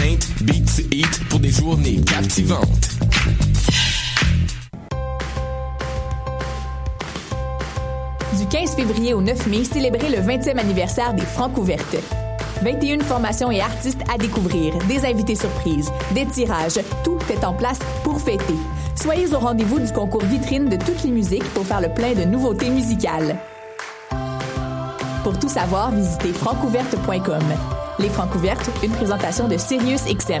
paint, beat to eat pour des journées captivantes. Du 15 février au 9 mai, célébrez le 20e anniversaire des Francs ouvertes. 21 formations et artistes à découvrir, des invités surprises, des tirages, tout est en place pour fêter. Soyez au rendez-vous du concours vitrine de toutes les musiques pour faire le plein de nouveautés musicales. Pour tout savoir, visitez francouverte.com. Les Francouvertes, une présentation de Sirius XM.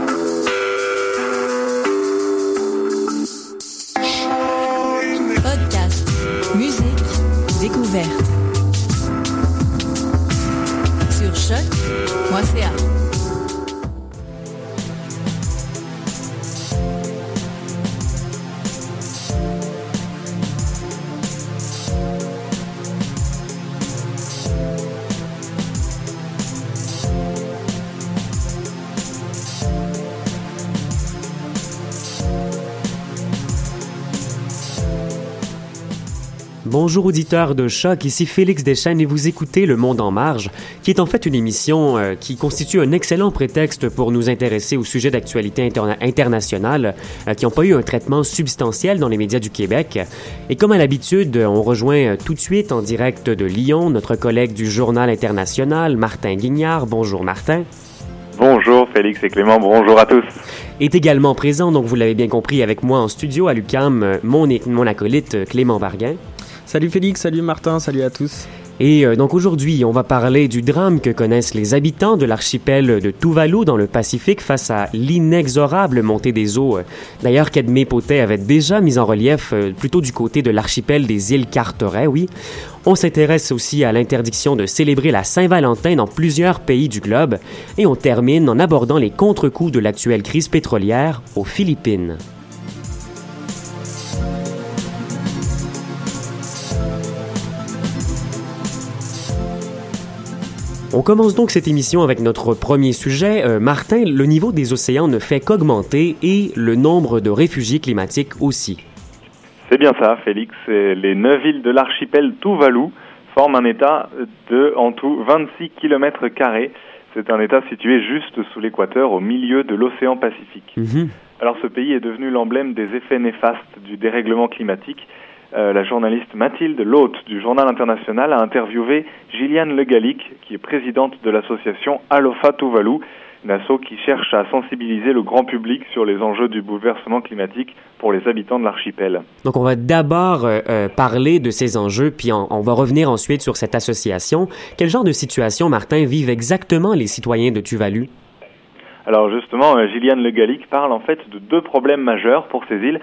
Bonjour auditeurs de Choc, ici Félix Deschênes et vous écoutez Le Monde en Marge, qui est en fait une émission euh, qui constitue un excellent prétexte pour nous intéresser aux sujets d'actualité interna internationale euh, qui n'ont pas eu un traitement substantiel dans les médias du Québec. Et comme à l'habitude, on rejoint euh, tout de suite en direct de Lyon notre collègue du Journal international, Martin Guignard. Bonjour Martin. Bonjour Félix et Clément, bonjour à tous. Est également présent, donc vous l'avez bien compris, avec moi en studio à l'UCAM, mon, mon acolyte Clément Varguin. Salut Félix, salut Martin, salut à tous. Et euh, donc aujourd'hui, on va parler du drame que connaissent les habitants de l'archipel de Tuvalu dans le Pacifique face à l'inexorable montée des eaux. D'ailleurs, qu'Edmé Potet avait déjà mis en relief euh, plutôt du côté de l'archipel des îles Carteret, oui. On s'intéresse aussi à l'interdiction de célébrer la Saint-Valentin dans plusieurs pays du globe. Et on termine en abordant les contre-coups de l'actuelle crise pétrolière aux Philippines. On commence donc cette émission avec notre premier sujet. Euh, Martin, le niveau des océans ne fait qu'augmenter et le nombre de réfugiés climatiques aussi. C'est bien ça, Félix. Les neuf îles de l'archipel Tuvalu forment un État de, en tout, 26 km carrés. C'est un État situé juste sous l'équateur, au milieu de l'océan Pacifique. Mhm. Alors ce pays est devenu l'emblème des effets néfastes du dérèglement climatique. Euh, la journaliste Mathilde Lhôte du Journal International a interviewé Gilliane Legalic, qui est présidente de l'association Alofa Tuvalu, une asso qui cherche à sensibiliser le grand public sur les enjeux du bouleversement climatique pour les habitants de l'archipel. Donc on va d'abord euh, euh, parler de ces enjeux, puis on, on va revenir ensuite sur cette association. Quel genre de situation, Martin, vivent exactement les citoyens de Tuvalu? Alors justement, euh, Gilliane Legalic parle en fait de deux problèmes majeurs pour ces îles.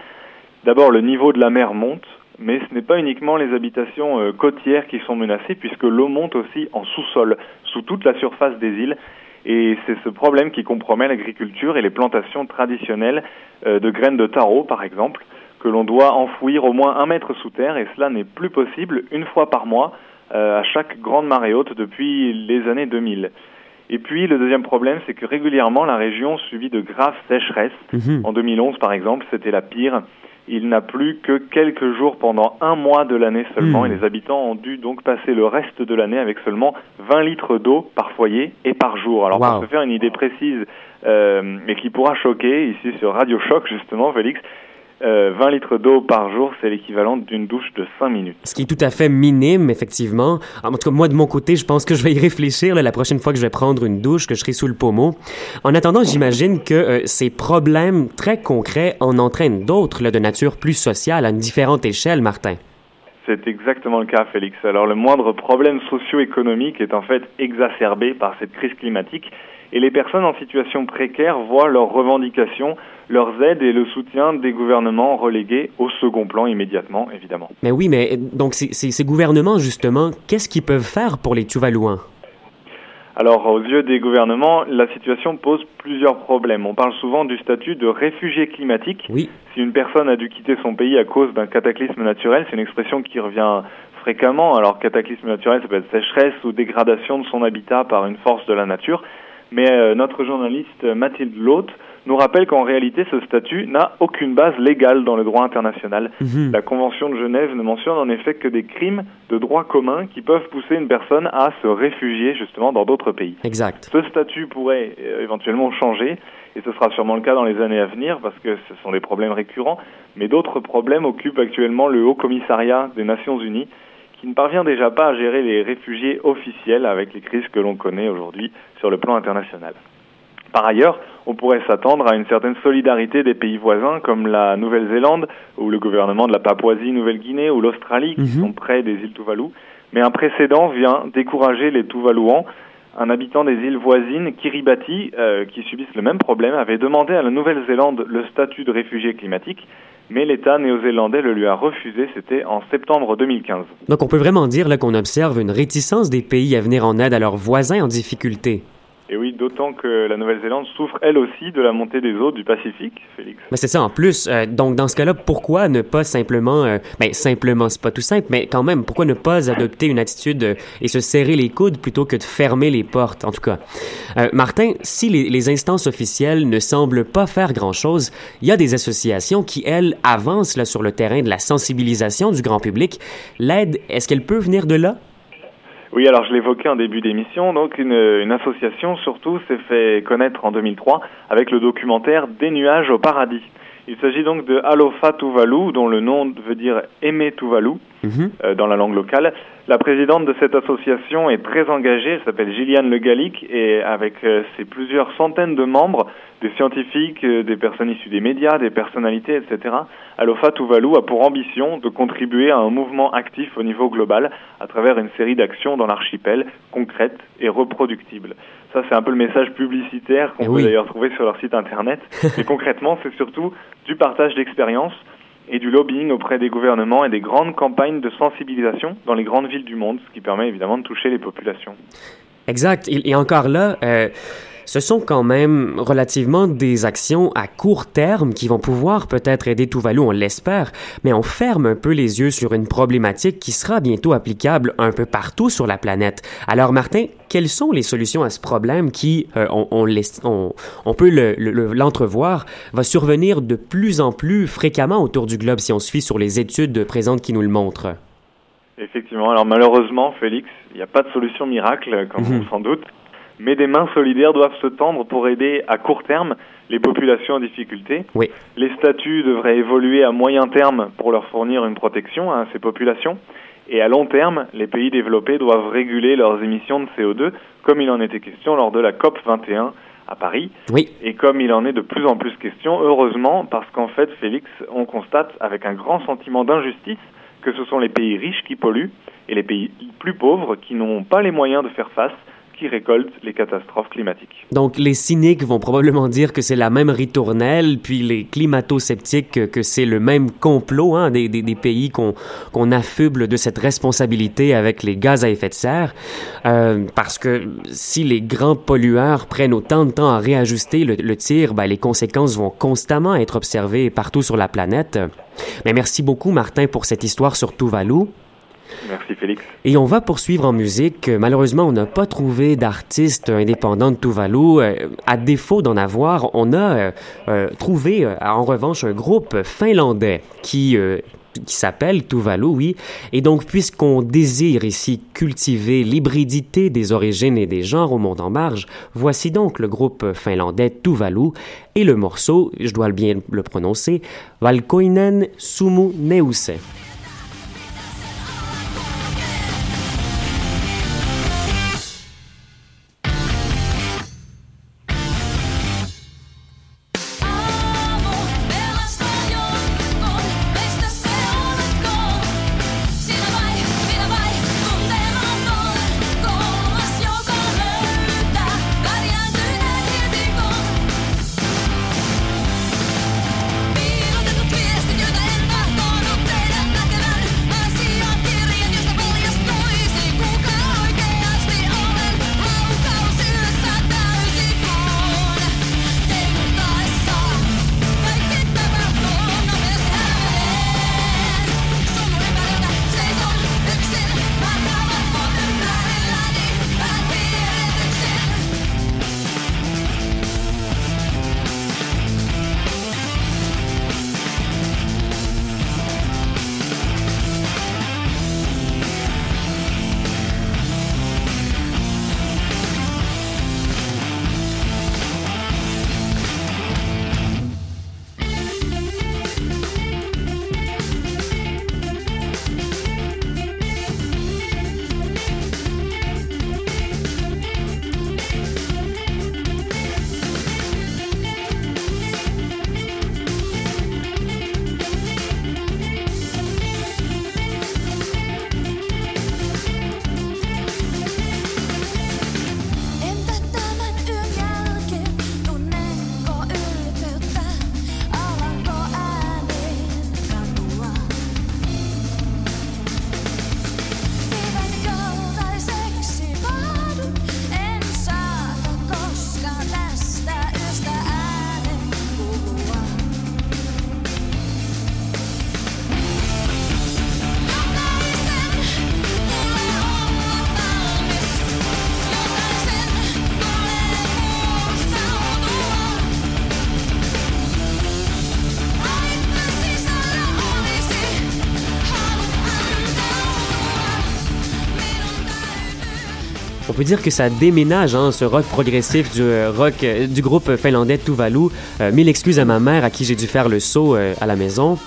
D'abord, le niveau de la mer monte, mais ce n'est pas uniquement les habitations euh, côtières qui sont menacées, puisque l'eau monte aussi en sous-sol, sous toute la surface des îles. Et c'est ce problème qui compromet l'agriculture et les plantations traditionnelles euh, de graines de taro, par exemple, que l'on doit enfouir au moins un mètre sous terre, et cela n'est plus possible une fois par mois euh, à chaque grande marée haute depuis les années 2000. Et puis le deuxième problème, c'est que régulièrement la région subit de graves sécheresses. Mhm. En 2011, par exemple, c'était la pire. Il n'a plu que quelques jours pendant un mois de l'année seulement, Hmm. et les habitants ont dû donc passer le reste de l'année avec seulement 20 litres d'eau par foyer et par jour. Alors Wow. pour se faire une idée précise, euh, mais qui pourra choquer ici sur Radio Choc justement, Félix, 20 litres d'eau par jour, c'est l'équivalent d'une douche de 5 minutes. Ce qui est tout à fait minime, effectivement. En tout cas, moi, de mon côté, je pense que je vais y réfléchir la prochaine fois que je vais prendre une douche, que je serai sous le pommeau. En attendant, j'imagine que ces problèmes très concrets en entraînent d'autres de nature plus sociale à une différente échelle, Martin. C'est exactement le cas, Félix. Alors le moindre problème socio-économique est en fait exacerbé par cette crise climatique et les personnes en situation précaire voient leurs revendications, leurs aides et le soutien des gouvernements relégués au second plan immédiatement, évidemment. Mais oui, mais donc ces, gouvernements, justement, qu'est-ce qu'ils peuvent faire pour les Tuvaluans alors, aux yeux des gouvernements, la situation pose plusieurs problèmes. On parle souvent du statut de réfugié climatique. Oui. Si une personne a dû quitter son pays à cause d'un cataclysme naturel, c'est une expression qui revient fréquemment. Alors, cataclysme naturel, ça peut être sécheresse ou dégradation de son habitat par une force de la nature. Mais euh, notre journaliste Mathilde Loth nous rappelle qu'en réalité, ce statut n'a aucune base légale dans le droit international. Mhm. La Convention de Genève ne mentionne en effet que des crimes de droit commun qui peuvent pousser une personne à se réfugier justement dans d'autres pays. Exact. Ce statut pourrait euh, éventuellement changer, et ce sera sûrement le cas dans les années à venir, parce que ce sont des problèmes récurrents, mais d'autres problèmes occupent actuellement le Haut Commissariat des Nations Unies, qui ne parvient déjà pas à gérer les réfugiés officiels avec les crises que l'on connaît aujourd'hui sur le plan international. Par ailleurs, on pourrait s'attendre à une certaine solidarité des pays voisins comme la Nouvelle-Zélande ou le gouvernement de la Papouasie-Nouvelle-Guinée ou l'Australie qui Mhm. sont près des îles Tuvalu. Mais un précédent vient décourager les Tuvaluans. Un habitant des îles voisines, Kiribati, euh, qui subissent le même problème, avait demandé à la Nouvelle-Zélande le statut de réfugié climatique, mais l'État néo-zélandais le lui a refusé, c'était en septembre 2015. Donc on peut vraiment dire qu'on observe une réticence des pays à venir en aide à leurs voisins en difficulté. Et oui, d'autant que la Nouvelle-Zélande souffre elle aussi de la montée des eaux du Pacifique, Félix. Mais c'est ça en plus. euh, donc dans ce cas-là, pourquoi ne pas simplement, euh, ben simplement c'est pas tout simple, mais quand même, pourquoi ne pas adopter une attitude euh, et se serrer les coudes plutôt que de fermer les portes, en tout cas? Euh, Martin, si les, les instances officielles ne semblent pas faire grand-chose, il y a des associations qui elles avancent là sur le terrain de la sensibilisation du grand public. L'aide, est-ce qu'elle peut venir de là? Oui, alors je l'évoquais en début d'émission, donc une, une association surtout s'est fait connaître en 2003 avec le documentaire Des nuages au paradis. Il s'agit donc de Alofa Tuvalu, dont le nom veut dire Aimer Tuvalu Mhm. euh, dans la langue locale. La présidente de cette association est très engagée, elle s'appelle Gilliane Le Gallic, et avec euh, ses plusieurs centaines de membres, des scientifiques, euh, des personnes issues des médias, des personnalités, etc., Alofa Tuvalu a pour ambition de contribuer à un mouvement actif au niveau global à travers une série d'actions dans l'archipel, concrètes et reproductibles. Ça, c'est un peu le message publicitaire qu'on Eh peut oui. d'ailleurs trouver sur leur site internet. Mais concrètement, c'est surtout du partage d'expériences et du lobbying auprès des gouvernements et des grandes campagnes de sensibilisation dans les grandes villes du monde, ce qui permet évidemment de toucher les populations. Exact. Et, encore là, euh, ce sont quand même relativement des actions à court terme qui vont pouvoir peut-être aider Tuvalu, on l'espère, mais on ferme un peu les yeux sur une problématique qui sera bientôt applicable un peu partout sur la planète. Alors Martin, quelles sont les solutions à ce problème qui, euh, on, on, l'est- on- on peut le- le- l'entrevoir, va survenir de plus en plus fréquemment autour du globe si on se fie sur les études présentes qui nous le montrent? Effectivement, alors malheureusement, Félix, il n'y a pas de solution miracle, comme Mhm. on s'en doute, mais des mains solidaires doivent se tendre pour aider à court terme les populations en difficulté. Oui. Les statuts devraient évoluer à moyen terme pour leur fournir une protection à ces populations. Et à long terme, les pays développés doivent réguler leurs émissions de CO2, comme il en était question lors de la COP 21 à Paris. Oui. Et comme il en est de plus en plus question, heureusement, parce qu'en fait, Félix, on constate avec un grand sentiment d'injustice que ce sont les pays riches qui polluent et les pays plus pauvres qui n'ont pas les moyens de faire face qui récoltent les catastrophes climatiques. Donc, les cyniques vont probablement dire que c'est la même ritournelle, puis les climato-sceptiques que, c'est le même complot hein, des, pays qu'on affuble de cette responsabilité avec les gaz à effet de serre. Euh, parce que si les grands pollueurs prennent autant de temps à réajuster le, le tir, ben, les conséquences vont constamment être observées partout sur la planète. Mais merci beaucoup, Martin, pour cette histoire sur Tuvalu. Merci Félix. Et on va poursuivre en musique. Malheureusement, on n'a pas trouvé d'artiste indépendant de Tuvalu. Euh, À défaut d'en avoir, on a euh, euh, trouvé en revanche un groupe finlandais qui qui s'appelle Tuvalu, oui. Et donc, puisqu'on désire ici cultiver l'hybridité des origines et des genres au monde en marge, voici donc le groupe finlandais Tuvalu et le morceau, je dois bien le prononcer, Valkoinen Sumu Neuse. Peut dire que ça déménage, hein, ce rock progressif du euh, rock euh, du groupe finlandais Tuvalu. Euh, mille excuses à ma mère à qui j'ai dû faire le saut à la maison.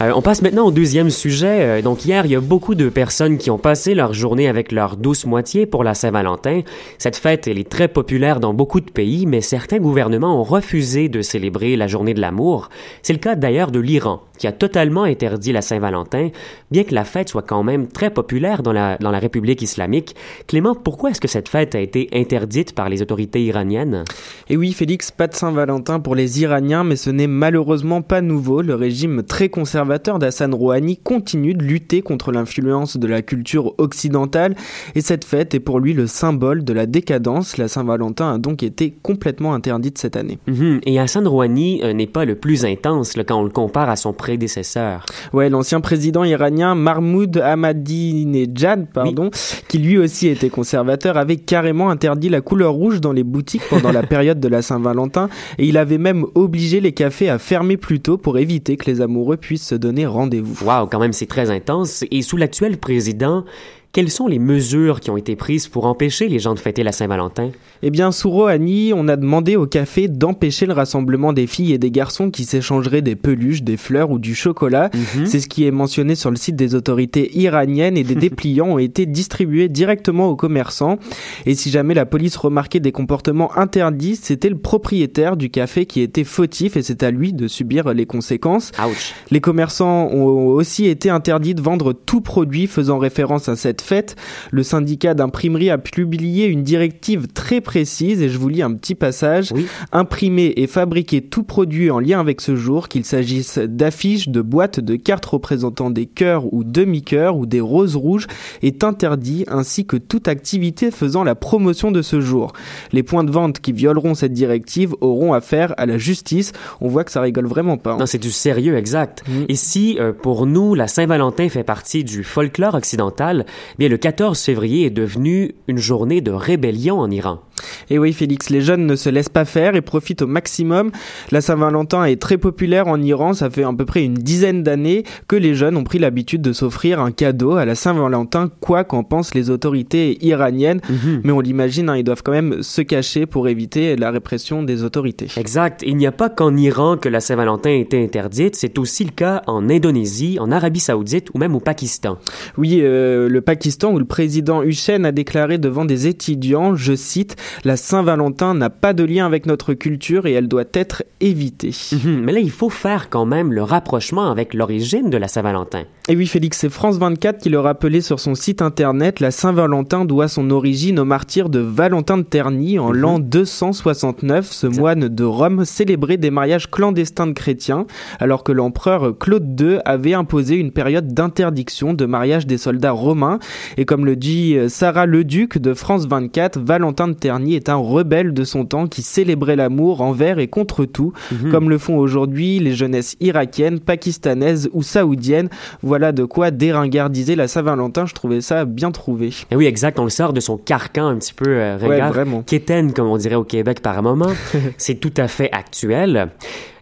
on passe maintenant au deuxième sujet. donc hier, il y a beaucoup de personnes qui ont passé leur journée avec leur douce moitié pour la Saint-Valentin. Cette fête, elle est très populaire dans beaucoup de pays, mais certains gouvernements ont refusé de célébrer la journée de l'amour. C'est le cas d'ailleurs de l'Iran qui a totalement interdit la Saint-Valentin, bien que la fête soit quand même très populaire dans la, dans la République islamique. Clément, pourquoi est-ce que cette fête a été interdite par les autorités iraniennes? Et oui, Félix, pas de Saint-Valentin pour les Iraniens, mais ce n'est malheureusement pas nouveau. Le régime très conservateur d'Hassan Rouhani continue de lutter contre l'influence de la culture occidentale, et cette fête est pour lui le symbole de la décadence. La Saint-Valentin a donc été complètement interdite cette année. Mhm. Et Hassan Rouhani euh, n'est pas le plus intense quand on le compare à son prédécesseur prédécesseur. Ouais, l'ancien président iranien Mahmoud Ahmadinejad, pardon, qui lui aussi était conservateur, avait carrément interdit la couleur rouge dans les boutiques pendant la période de la Saint-Valentin et il avait même obligé les cafés à fermer plus tôt pour éviter que les amoureux puissent se donner rendez-vous. Waouh, quand même, c'est très intense. Et sous l'actuel président, quelles sont les mesures qui ont été prises pour empêcher les gens de fêter la Saint-Valentin? Eh bien, sous Rouhani, on a demandé au café d'empêcher le rassemblement des filles et des garçons qui s'échangeraient des peluches, des fleurs ou du chocolat. Mhm. C'est ce qui est mentionné sur le site des autorités iraniennes et des dépliants ont été distribués directement aux commerçants. Et si jamais la police remarquait des comportements interdits, c'était le propriétaire du café qui était fautif et c'est à lui de subir les conséquences. Ouch. Les commerçants ont aussi été interdits de vendre tout produit faisant référence à cette le syndicat d'imprimerie a publié une directive très précise et je vous lis un petit passage. Imprimer et fabriquer tout produit en lien avec ce jour, qu'il s'agisse d'affiches, de boîtes, de cartes représentant des cœurs ou demi-cœurs ou des roses rouges, est interdit ainsi que toute activité faisant la promotion de ce jour. Les points de vente qui violeront cette directive auront affaire à la justice. On voit que ça rigole vraiment pas. Hein. Non, c'est du sérieux, exact. Mm. Et si, euh, pour nous, la Saint-Valentin fait partie du folklore occidental, bien le 14 février est devenu une journée de rébellion en Iran. Et oui, Félix, les jeunes ne se laissent pas faire et profitent au maximum. La Saint-Valentin est très populaire en Iran. Ça fait à peu près une dizaine d'années que les jeunes ont pris l'habitude de s'offrir un cadeau à la Saint-Valentin, quoi qu'en pensent les autorités iraniennes. Mhm. Mais on l'imagine, hein, ils doivent quand même se cacher pour éviter la répression des autorités. Exact. Il n'y a pas qu'en Iran que la Saint-Valentin était interdite. C'est aussi le cas en Indonésie, en Arabie Saoudite ou même au Pakistan. Oui, euh, le Pakistan où le président Hussein a déclaré devant des étudiants, je cite, La Saint-Valentin n'a pas de lien avec notre culture et elle doit être évitée. Mhm. mais là, il faut faire quand même le rapprochement avec l'origine de la Saint-Valentin. Et oui, Félix, c'est France 24 qui le rappelait sur son site internet. La Saint-Valentin doit son origine au martyr de Valentin de Terny en mhm. l'an 269. Ce moine de Rome célébrait des mariages clandestins de chrétiens, alors que l'empereur Claude II avait imposé une période d'interdiction de mariage des soldats romains. Et comme le dit euh, Sarah Leduc de France 24, Valentin de Terny est un rebelle de son temps qui célébrait l'amour envers et contre tout, mhm. comme le font aujourd'hui les jeunesses irakiennes, pakistanaises ou saoudiennes. Voilà de quoi déringardiser la Saint-Valentin. Je trouvais ça bien trouvé. Et oui, exact. On le sort de son carcan un petit peu euh, regard, quétaine, comme on dirait au Québec par moment. C'est tout à fait actuel.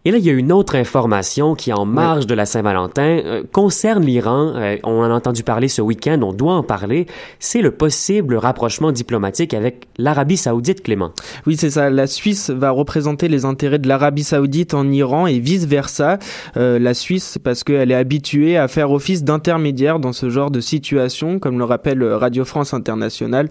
Et là, il y a une autre information qui, en marge de la Saint-Valentin, euh, concerne l'Iran. Euh, on en a entendu parler ce week-end, on doit en parler. C'est le possible rapprochement diplomatique avec l'Arabie saoudite, Clément. Oui, c'est ça. La Suisse va représenter les intérêts de l'Arabie saoudite en Iran et vice-versa. Euh, la Suisse, parce qu'elle est habituée à faire office d'intermédiaire dans ce genre de situation, comme le rappelle Radio France Internationale.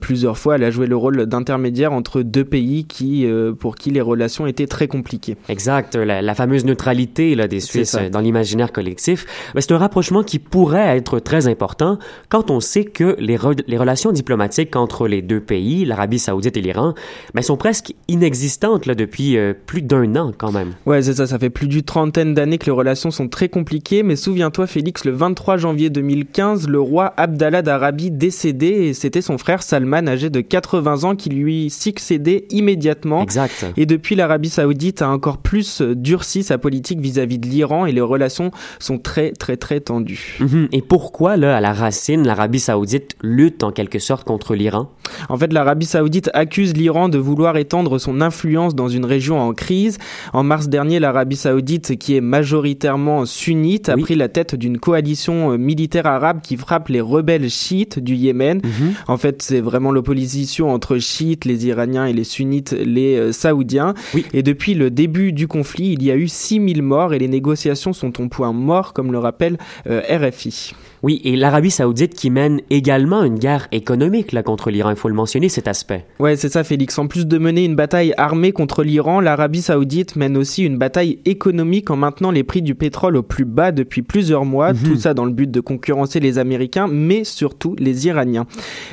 plusieurs fois, elle a joué le rôle d'intermédiaire entre deux pays qui, pour qui les relations étaient très compliquées. Exact la, fameuse neutralité là, des Suisses dans l'imaginaire collectif, ben, c'est un rapprochement qui pourrait être très important quand on sait que les, les relations diplomatiques entre les deux pays, l'Arabie saoudite et l'Iran, ben, sont presque inexistantes là, depuis euh, plus d'un an quand même. Ouais, c'est ça, ça fait plus d'une trentaine d'années que les relations sont très compliquées, mais souviens-toi Félix, le 23 janvier 2015, le roi Abdallah d'Arabie décédé et c'était son frère Salman âgé de 80 ans qui lui succédait immédiatement. Exact. Et depuis l'Arabie saoudite a encore plus durcit sa politique vis-à-vis de l'Iran et les relations sont très très très tendues. Mhm. Et pourquoi, là, à la racine, l'Arabie saoudite lutte en quelque sorte contre l'Iran? En fait, l'Arabie saoudite accuse l'Iran de vouloir étendre son influence dans une région en crise. En mars dernier, l'Arabie saoudite, qui est majoritairement sunnite, a pris la tête d'une coalition euh, militaire arabe qui frappe les rebelles chiites du Yémen. Mhm. En fait, c'est vraiment l'opposition entre chiites, les Iraniens, et les sunnites, les euh, Saoudiens. Et depuis le début du il y a eu 6000 morts et les négociations sont au point mort, comme le rappelle euh, RFI. Oui, et l'Arabie saoudite qui mène également une guerre économique là, contre l'Iran, il faut le mentionner cet aspect. Ouais, c'est ça Félix. En plus de mener une bataille armée contre l'Iran, l'Arabie saoudite mène aussi une bataille économique en maintenant les prix du pétrole au plus bas depuis plusieurs mois, mhm. tout ça dans le but de concurrencer les Américains, mais surtout les Iraniens.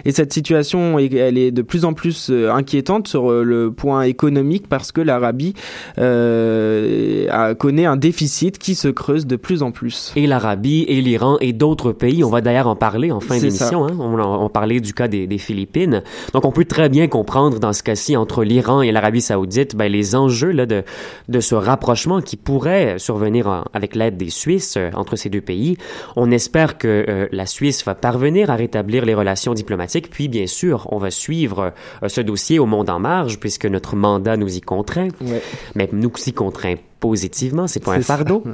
Et cette situation, elle est de plus en plus euh, inquiétante sur euh, le point économique parce que l'Arabie euh, connaît un déficit qui se creuse de plus en plus. Et l'Arabie et l'Iran et d'autres pays. On va d'ailleurs en parler en fin d'émission. Hein. On, on, parlait du cas des, Philippines. Donc, on peut très bien comprendre dans ce cas-ci entre l'Iran et l'Arabie saoudite ben, les enjeux là, de, de ce rapprochement qui pourrait survenir avec l'aide des Suisses euh, entre ces deux pays. On espère que euh, la Suisse va parvenir à rétablir les relations diplomatiques. Puis, bien sûr, on va suivre euh, ce dossier au monde en marge puisque notre mandat nous y contraint. Mais nous y contraint positivement, c'est pas un fardeau.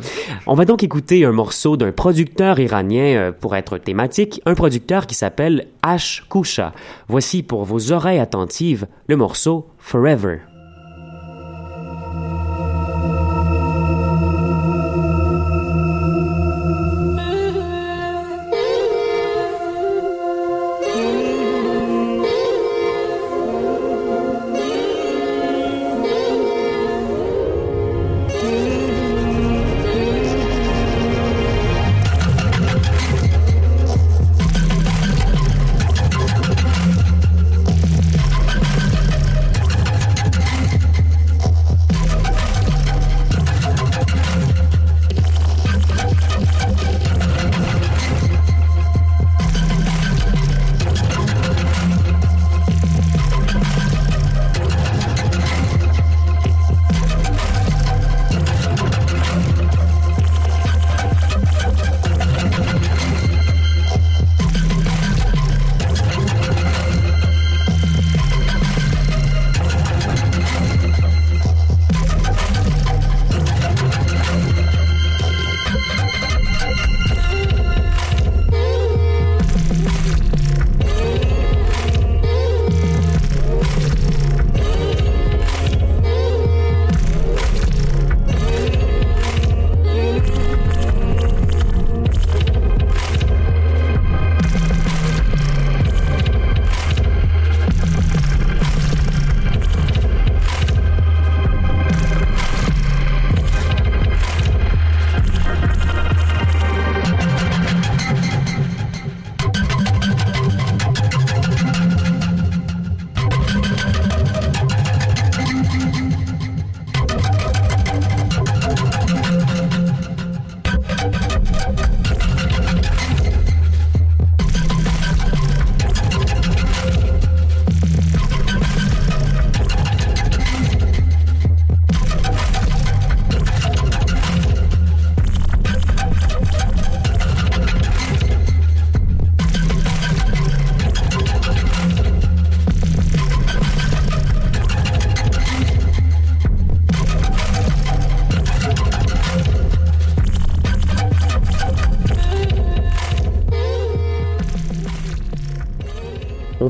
On va donc écouter un morceau d'un producteur iranien euh, pour être thématique, un producteur qui s'appelle Ash Kusha. Voici pour vos oreilles attentives le morceau Forever.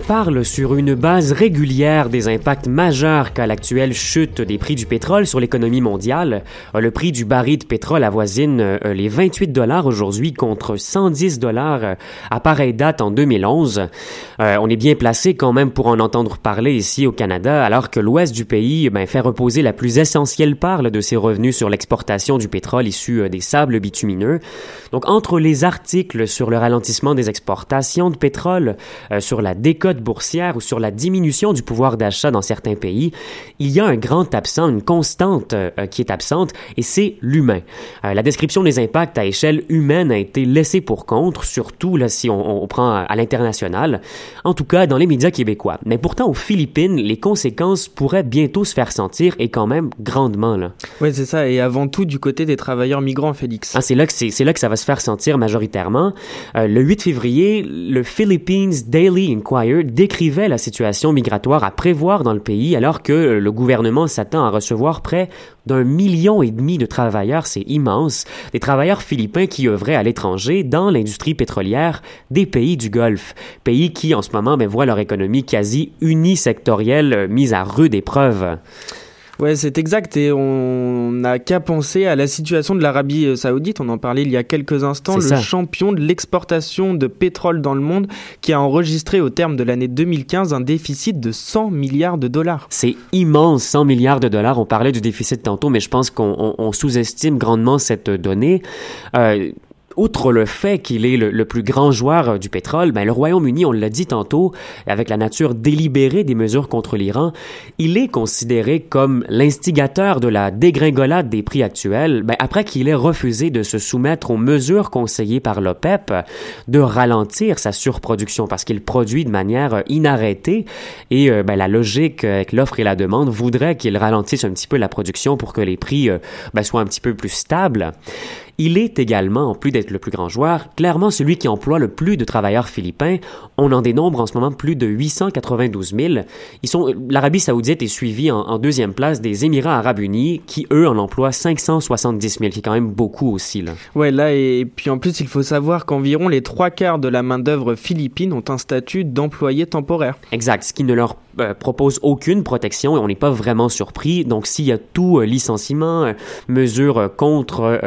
Parle sur une base régulière des impacts majeurs qu'a l'actuelle chute des prix du pétrole sur l'économie mondiale. Euh, le prix du baril de pétrole avoisine euh, les 28 dollars aujourd'hui contre 110 dollars euh, à pareille date en 2011. on est bien placé quand même pour en entendre parler ici au Canada, alors que l'ouest du pays ben, fait reposer la plus essentielle part de ses revenus sur l'exportation du pétrole issu des sables bitumineux. Donc entre les articles sur le ralentissement des exportations de pétrole, sur la décote boursière ou sur la diminution du pouvoir d'achat dans certains pays, il y a un grand absent, une constante euh, qui est absente, et c'est l'humain. Euh, la description des impacts à échelle humaine a été laissée pour compte, surtout là, si on, on prend à, l'international, en tout cas dans les médias québécois. Mais pourtant, aux Philippines, les conséquences pourraient bientôt se faire sentir, et quand même grandement. Là. Oui, c'est ça, et avant tout du côté des travailleurs migrants, Félix. Ah, c'est là que c'est là que ça va se faire sentir majoritairement. Euh, le 8 février, le Philippines Daily Inquiry décrivait la situation migratoire à prévoir dans le pays alors que le gouvernement s'attend à recevoir près d'un million et demi de travailleurs, c'est immense, des travailleurs philippins qui œuvraient à l'étranger dans l'industrie pétrolière des pays du Golfe, pays qui en ce moment ben, voient leur économie quasi unisectorielle euh, mise à rude épreuve. Ouais, c'est exact. Et on n'a qu'à penser à la situation de l'Arabie euh, saoudite. On en parlait il y a quelques instants. Le champion de l'exportation de pétrole dans le monde qui a enregistré au terme de l'année 2015 un déficit de 100 milliards de dollars. C'est immense, 100 milliards de dollars. On parlait du déficit tantôt, mais je pense qu'on sous-estime grandement cette donnée. Euh, outre le fait qu'il est le, plus grand joueur euh, du pétrole, ben, le Royaume-Uni, on l'a dit tantôt, avec la nature délibérée des mesures contre l'Iran, il est considéré comme l'instigateur de la dégringolade des prix actuels, ben, après qu'il ait refusé de se soumettre aux mesures conseillées par l'OPEP de ralentir sa surproduction parce qu'il produit de manière euh, inarrêtée et euh, ben, la logique avec l'offre et la demande voudrait qu'il ralentisse un petit peu la production pour que les prix ben, soient un petit peu plus stables. Il est également, en plus d'être le plus grand joueur, clairement celui qui emploie le plus de travailleurs philippins. On en dénombre en ce moment plus de 892 000. Ils sont, l'Arabie saoudite est suivie en, deuxième place des Émirats arabes unis, qui eux en emploient 570 000, qui est quand même beaucoup aussi. Là. Ouais, là, et puis en plus, il faut savoir qu'environ les trois quarts de la main-d'œuvre philippine ont un statut d'employé temporaire. Exact, ce qui ne leur euh, propose aucune protection et on n'est pas vraiment surpris. Donc, s'il y a tout euh, licenciement, euh, mesures contre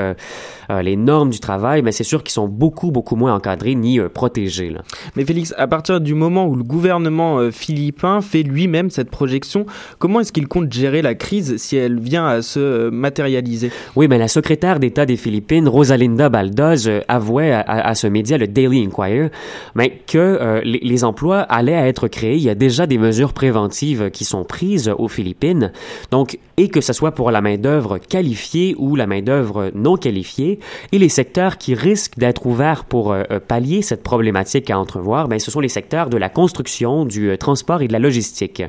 les normes du travail, mais c'est sûr qu'ils sont beaucoup, beaucoup moins encadrés ni protégés. Là. Mais Félix, à partir du moment où le gouvernement philippin fait lui-même cette projection, comment est-ce qu'il compte gérer la crise si elle vient à se matérialiser? Oui, mais la secrétaire d'État des Philippines, Rosalinda Baldoz, avouait à, ce média, le Daily Inquirer, mais que les, les emplois allaient être créés. Il y a déjà des mesures préventives qui sont prises aux Philippines. Donc, et que ce soit pour la main-d'œuvre qualifiée ou la main-d'œuvre non qualifiée, et les secteurs qui risquent d'être ouverts pour euh, pallier cette problématique à entrevoir, ben, ce sont les secteurs de la construction, du euh, transport et de la logistique.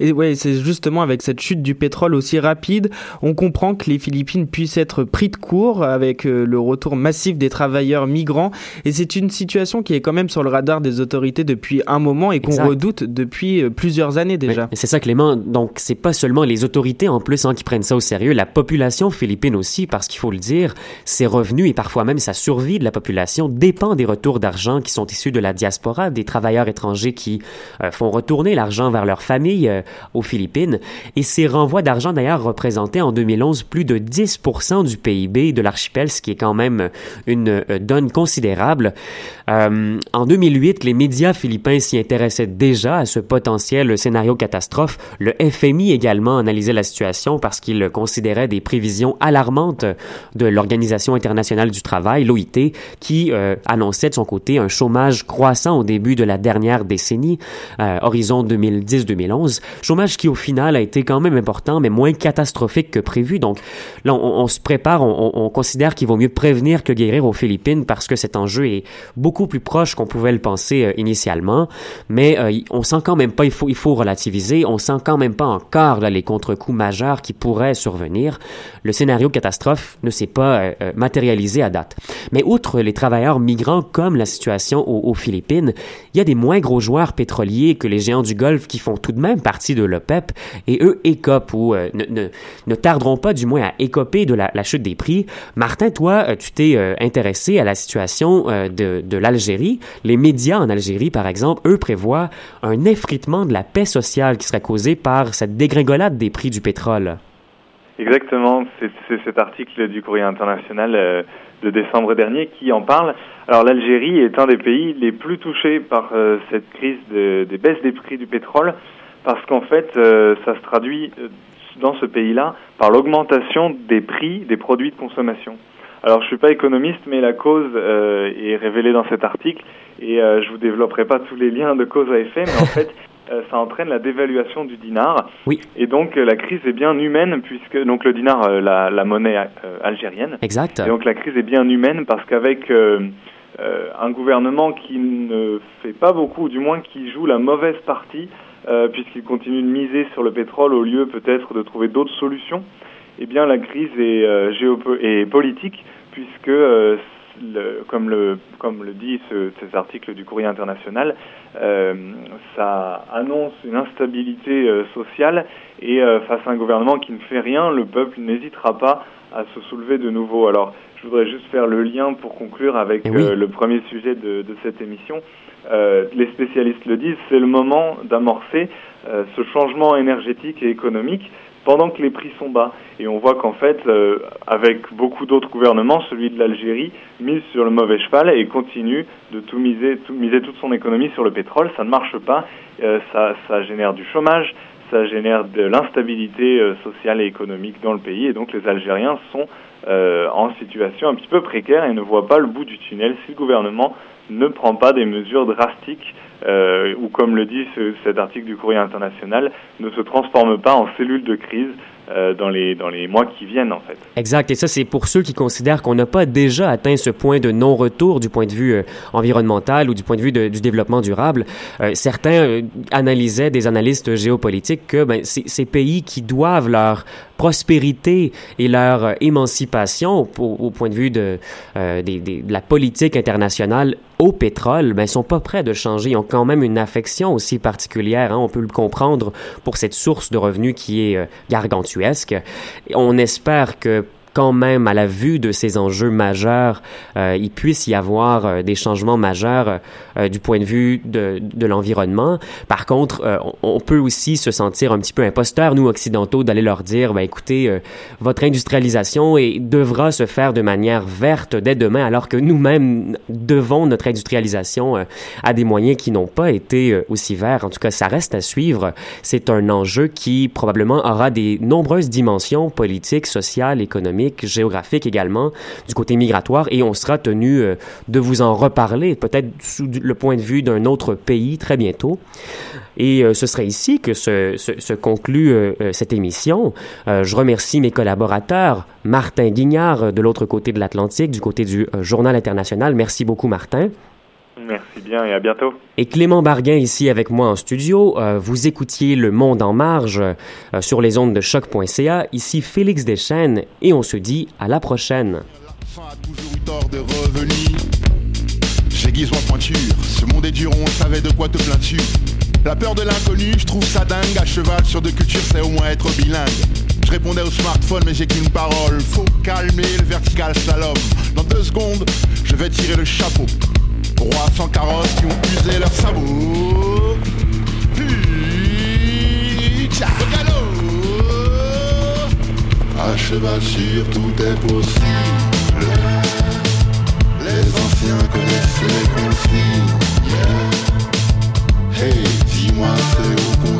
Et ouais, c'est justement avec cette chute du pétrole aussi rapide, on comprend que les Philippines puissent être pris de court avec euh, le retour massif des travailleurs migrants. Et c'est une situation qui est quand même sur le radar des autorités depuis un moment et qu'on redoute depuis euh, plusieurs années déjà. c'est ça, Clément. Donc, c'est pas seulement les autorités en plus hein, qui prennent ça au sérieux, la population philippine aussi, parce qu'il faut le dire, ses revenus et parfois même sa survie de la population dépend des retours d'argent qui sont issus de la diaspora, des travailleurs étrangers qui euh, font retourner l'argent vers leur famille aux Philippines. Et ces renvois d'argent, d'ailleurs, représentaient en 2011 plus de 10% du PIB de l'archipel, ce qui est quand même une euh, donne considérable. Euh, en 2008, les médias philippins s'y intéressaient déjà à ce potentiel scénario catastrophe. Le FMI également analysait la situation parce qu'il considérait des prévisions alarmantes de l'Organisation internationale du travail, l'OIT, qui euh, annonçait de son côté un chômage croissant au début de la dernière décennie, horizon 2010-2011 chômage qui au final a été quand même important, mais moins catastrophique que prévu. Donc là, on, se prépare, on, considère qu'il vaut mieux prévenir que guérir aux Philippines parce que cet enjeu est beaucoup plus proche qu'on pouvait le penser euh, initialement. Mais euh, on sent quand même pas, il faut, faut relativiser, on sent quand même pas encore les contre-coups majeurs qui pourraient survenir. Le scénario catastrophe ne s'est pas euh, matérialisé à date. Mais outre les travailleurs migrants comme la situation aux, Philippines, il y a des moins gros joueurs pétroliers que les géants du Golfe qui font tout de même partie de l'OPEP et eux écopent ou euh, ne, tarderont pas du moins à écoper de la, chute des prix. Martin, toi, euh, tu t'es intéressé à la situation de, de l'Algérie. Les médias en Algérie, par exemple, eux prévoient un effritement de la paix sociale qui serait causé par cette dégringolade des prix du pétrole. Exactement, c'est cet article du Courrier international euh, de décembre dernier qui en parle. Alors l'Algérie est un des pays les plus touchés par euh, cette crise des baisses des prix du pétrole parce qu'en fait euh, ça se traduit dans ce pays-là par l'augmentation des prix des produits de consommation. Alors je suis pas économiste mais la cause est révélée dans cet article et je vous développerai pas tous les liens de cause à effet mais en fait ça entraîne la dévaluation du dinar. Oui. Et donc euh, la crise est bien humaine puisque donc le dinar, euh, la, la, monnaie algérienne. Exact. Et donc la crise est bien humaine parce qu'avec un gouvernement qui ne fait pas beaucoup, du moins qui joue la mauvaise partie, puisqu'il continue de miser sur le pétrole au lieu peut-être de trouver d'autres solutions, eh bien la crise est, géopolitique politique puisque le, comme, le, comme le dit ce, cet article du Courrier international, euh, ça annonce une instabilité euh, sociale et euh, face à un gouvernement qui ne fait rien, le peuple n'hésitera pas à se soulever de nouveau. Alors, je voudrais juste faire le lien pour conclure avec eh le premier sujet de, de cette émission. les spécialistes le disent, c'est le moment d'amorcer ce changement énergétique et économique pendant que les prix sont bas. Et on voit qu'en fait, euh, avec beaucoup d'autres gouvernements, celui de l'Algérie mise sur le mauvais cheval et continue de tout miser, miser toute son économie sur le pétrole. Ça ne marche pas. Euh, ça, ça génère du chômage, ça génère de l'instabilité euh, sociale et économique dans le pays. Et donc les Algériens sont en situation un petit peu précaire et ne voient pas le bout du tunnel si le gouvernement ne prend pas des mesures drastiques euh, ou comme le dit ce, cet article du Courrier international, ne se transforme pas en cellule de crise euh, dans, les, dans les mois qui viennent, en fait. Exact. Et ça, c'est pour ceux qui considèrent qu'on n'a pas déjà atteint ce point de non-retour du point de vue euh, environnemental ou du point de vue du développement durable. Euh, certains euh, analysaient, des analystes géopolitiques, que ben, ces pays qui doivent leur prospérité et leur émancipation au, point de vue de, de, de la politique internationale au pétrole, ben, sont pas prêts de changer. Ils ont quand même une affection aussi particulière. Hein. On peut le comprendre pour cette source de revenus qui est euh, gargantuesque. On espère que quand même, à la vue de ces enjeux majeurs, euh, il puisse y avoir euh, des changements majeurs euh, du point de vue de, l'environnement. Par contre, on, peut aussi se sentir un petit peu imposteur, nous occidentaux, d'aller leur dire, ben, écoutez, votre industrialisation et devra se faire de manière verte dès demain, alors que nous-mêmes devons notre industrialisation à des moyens qui n'ont pas été aussi verts. En tout cas, ça reste à suivre. C'est un enjeu qui probablement aura des nombreuses dimensions politiques, sociales, économiques géographique également, du côté migratoire, et on sera tenu euh, de vous en reparler, peut-être sous le point de vue d'un autre pays très bientôt. Et euh, ce serait ici que se, se, conclut euh, cette émission. je remercie mes collaborateurs, Martin Guignard de l'autre côté de l'Atlantique, du côté du Journal international. Merci beaucoup, Martin. Merci bien et à bientôt. Et Clément Barguin ici avec moi en studio. Euh, vous écoutiez Le Monde en marge euh, sur les ondes de choc.ca. Ici Félix Deschênes et on se dit à la prochaine. J'aiguise ma pointure, ce monde est dur, on savait de quoi te plains-tu La peur de l'inconnu, je trouve ça dingue, à cheval sur deux cultures, c'est au moins être bilingue. Je répondais au smartphone mais j'ai qu'une parole, faut calmer le vertical slalom. Dans deux secondes, je vais tirer le chapeau. Rois sans carottes qui ont usé leurs sabots. Cheval sur tout est possible. Les anciens connaissent les consignes. Dis-moi c'est au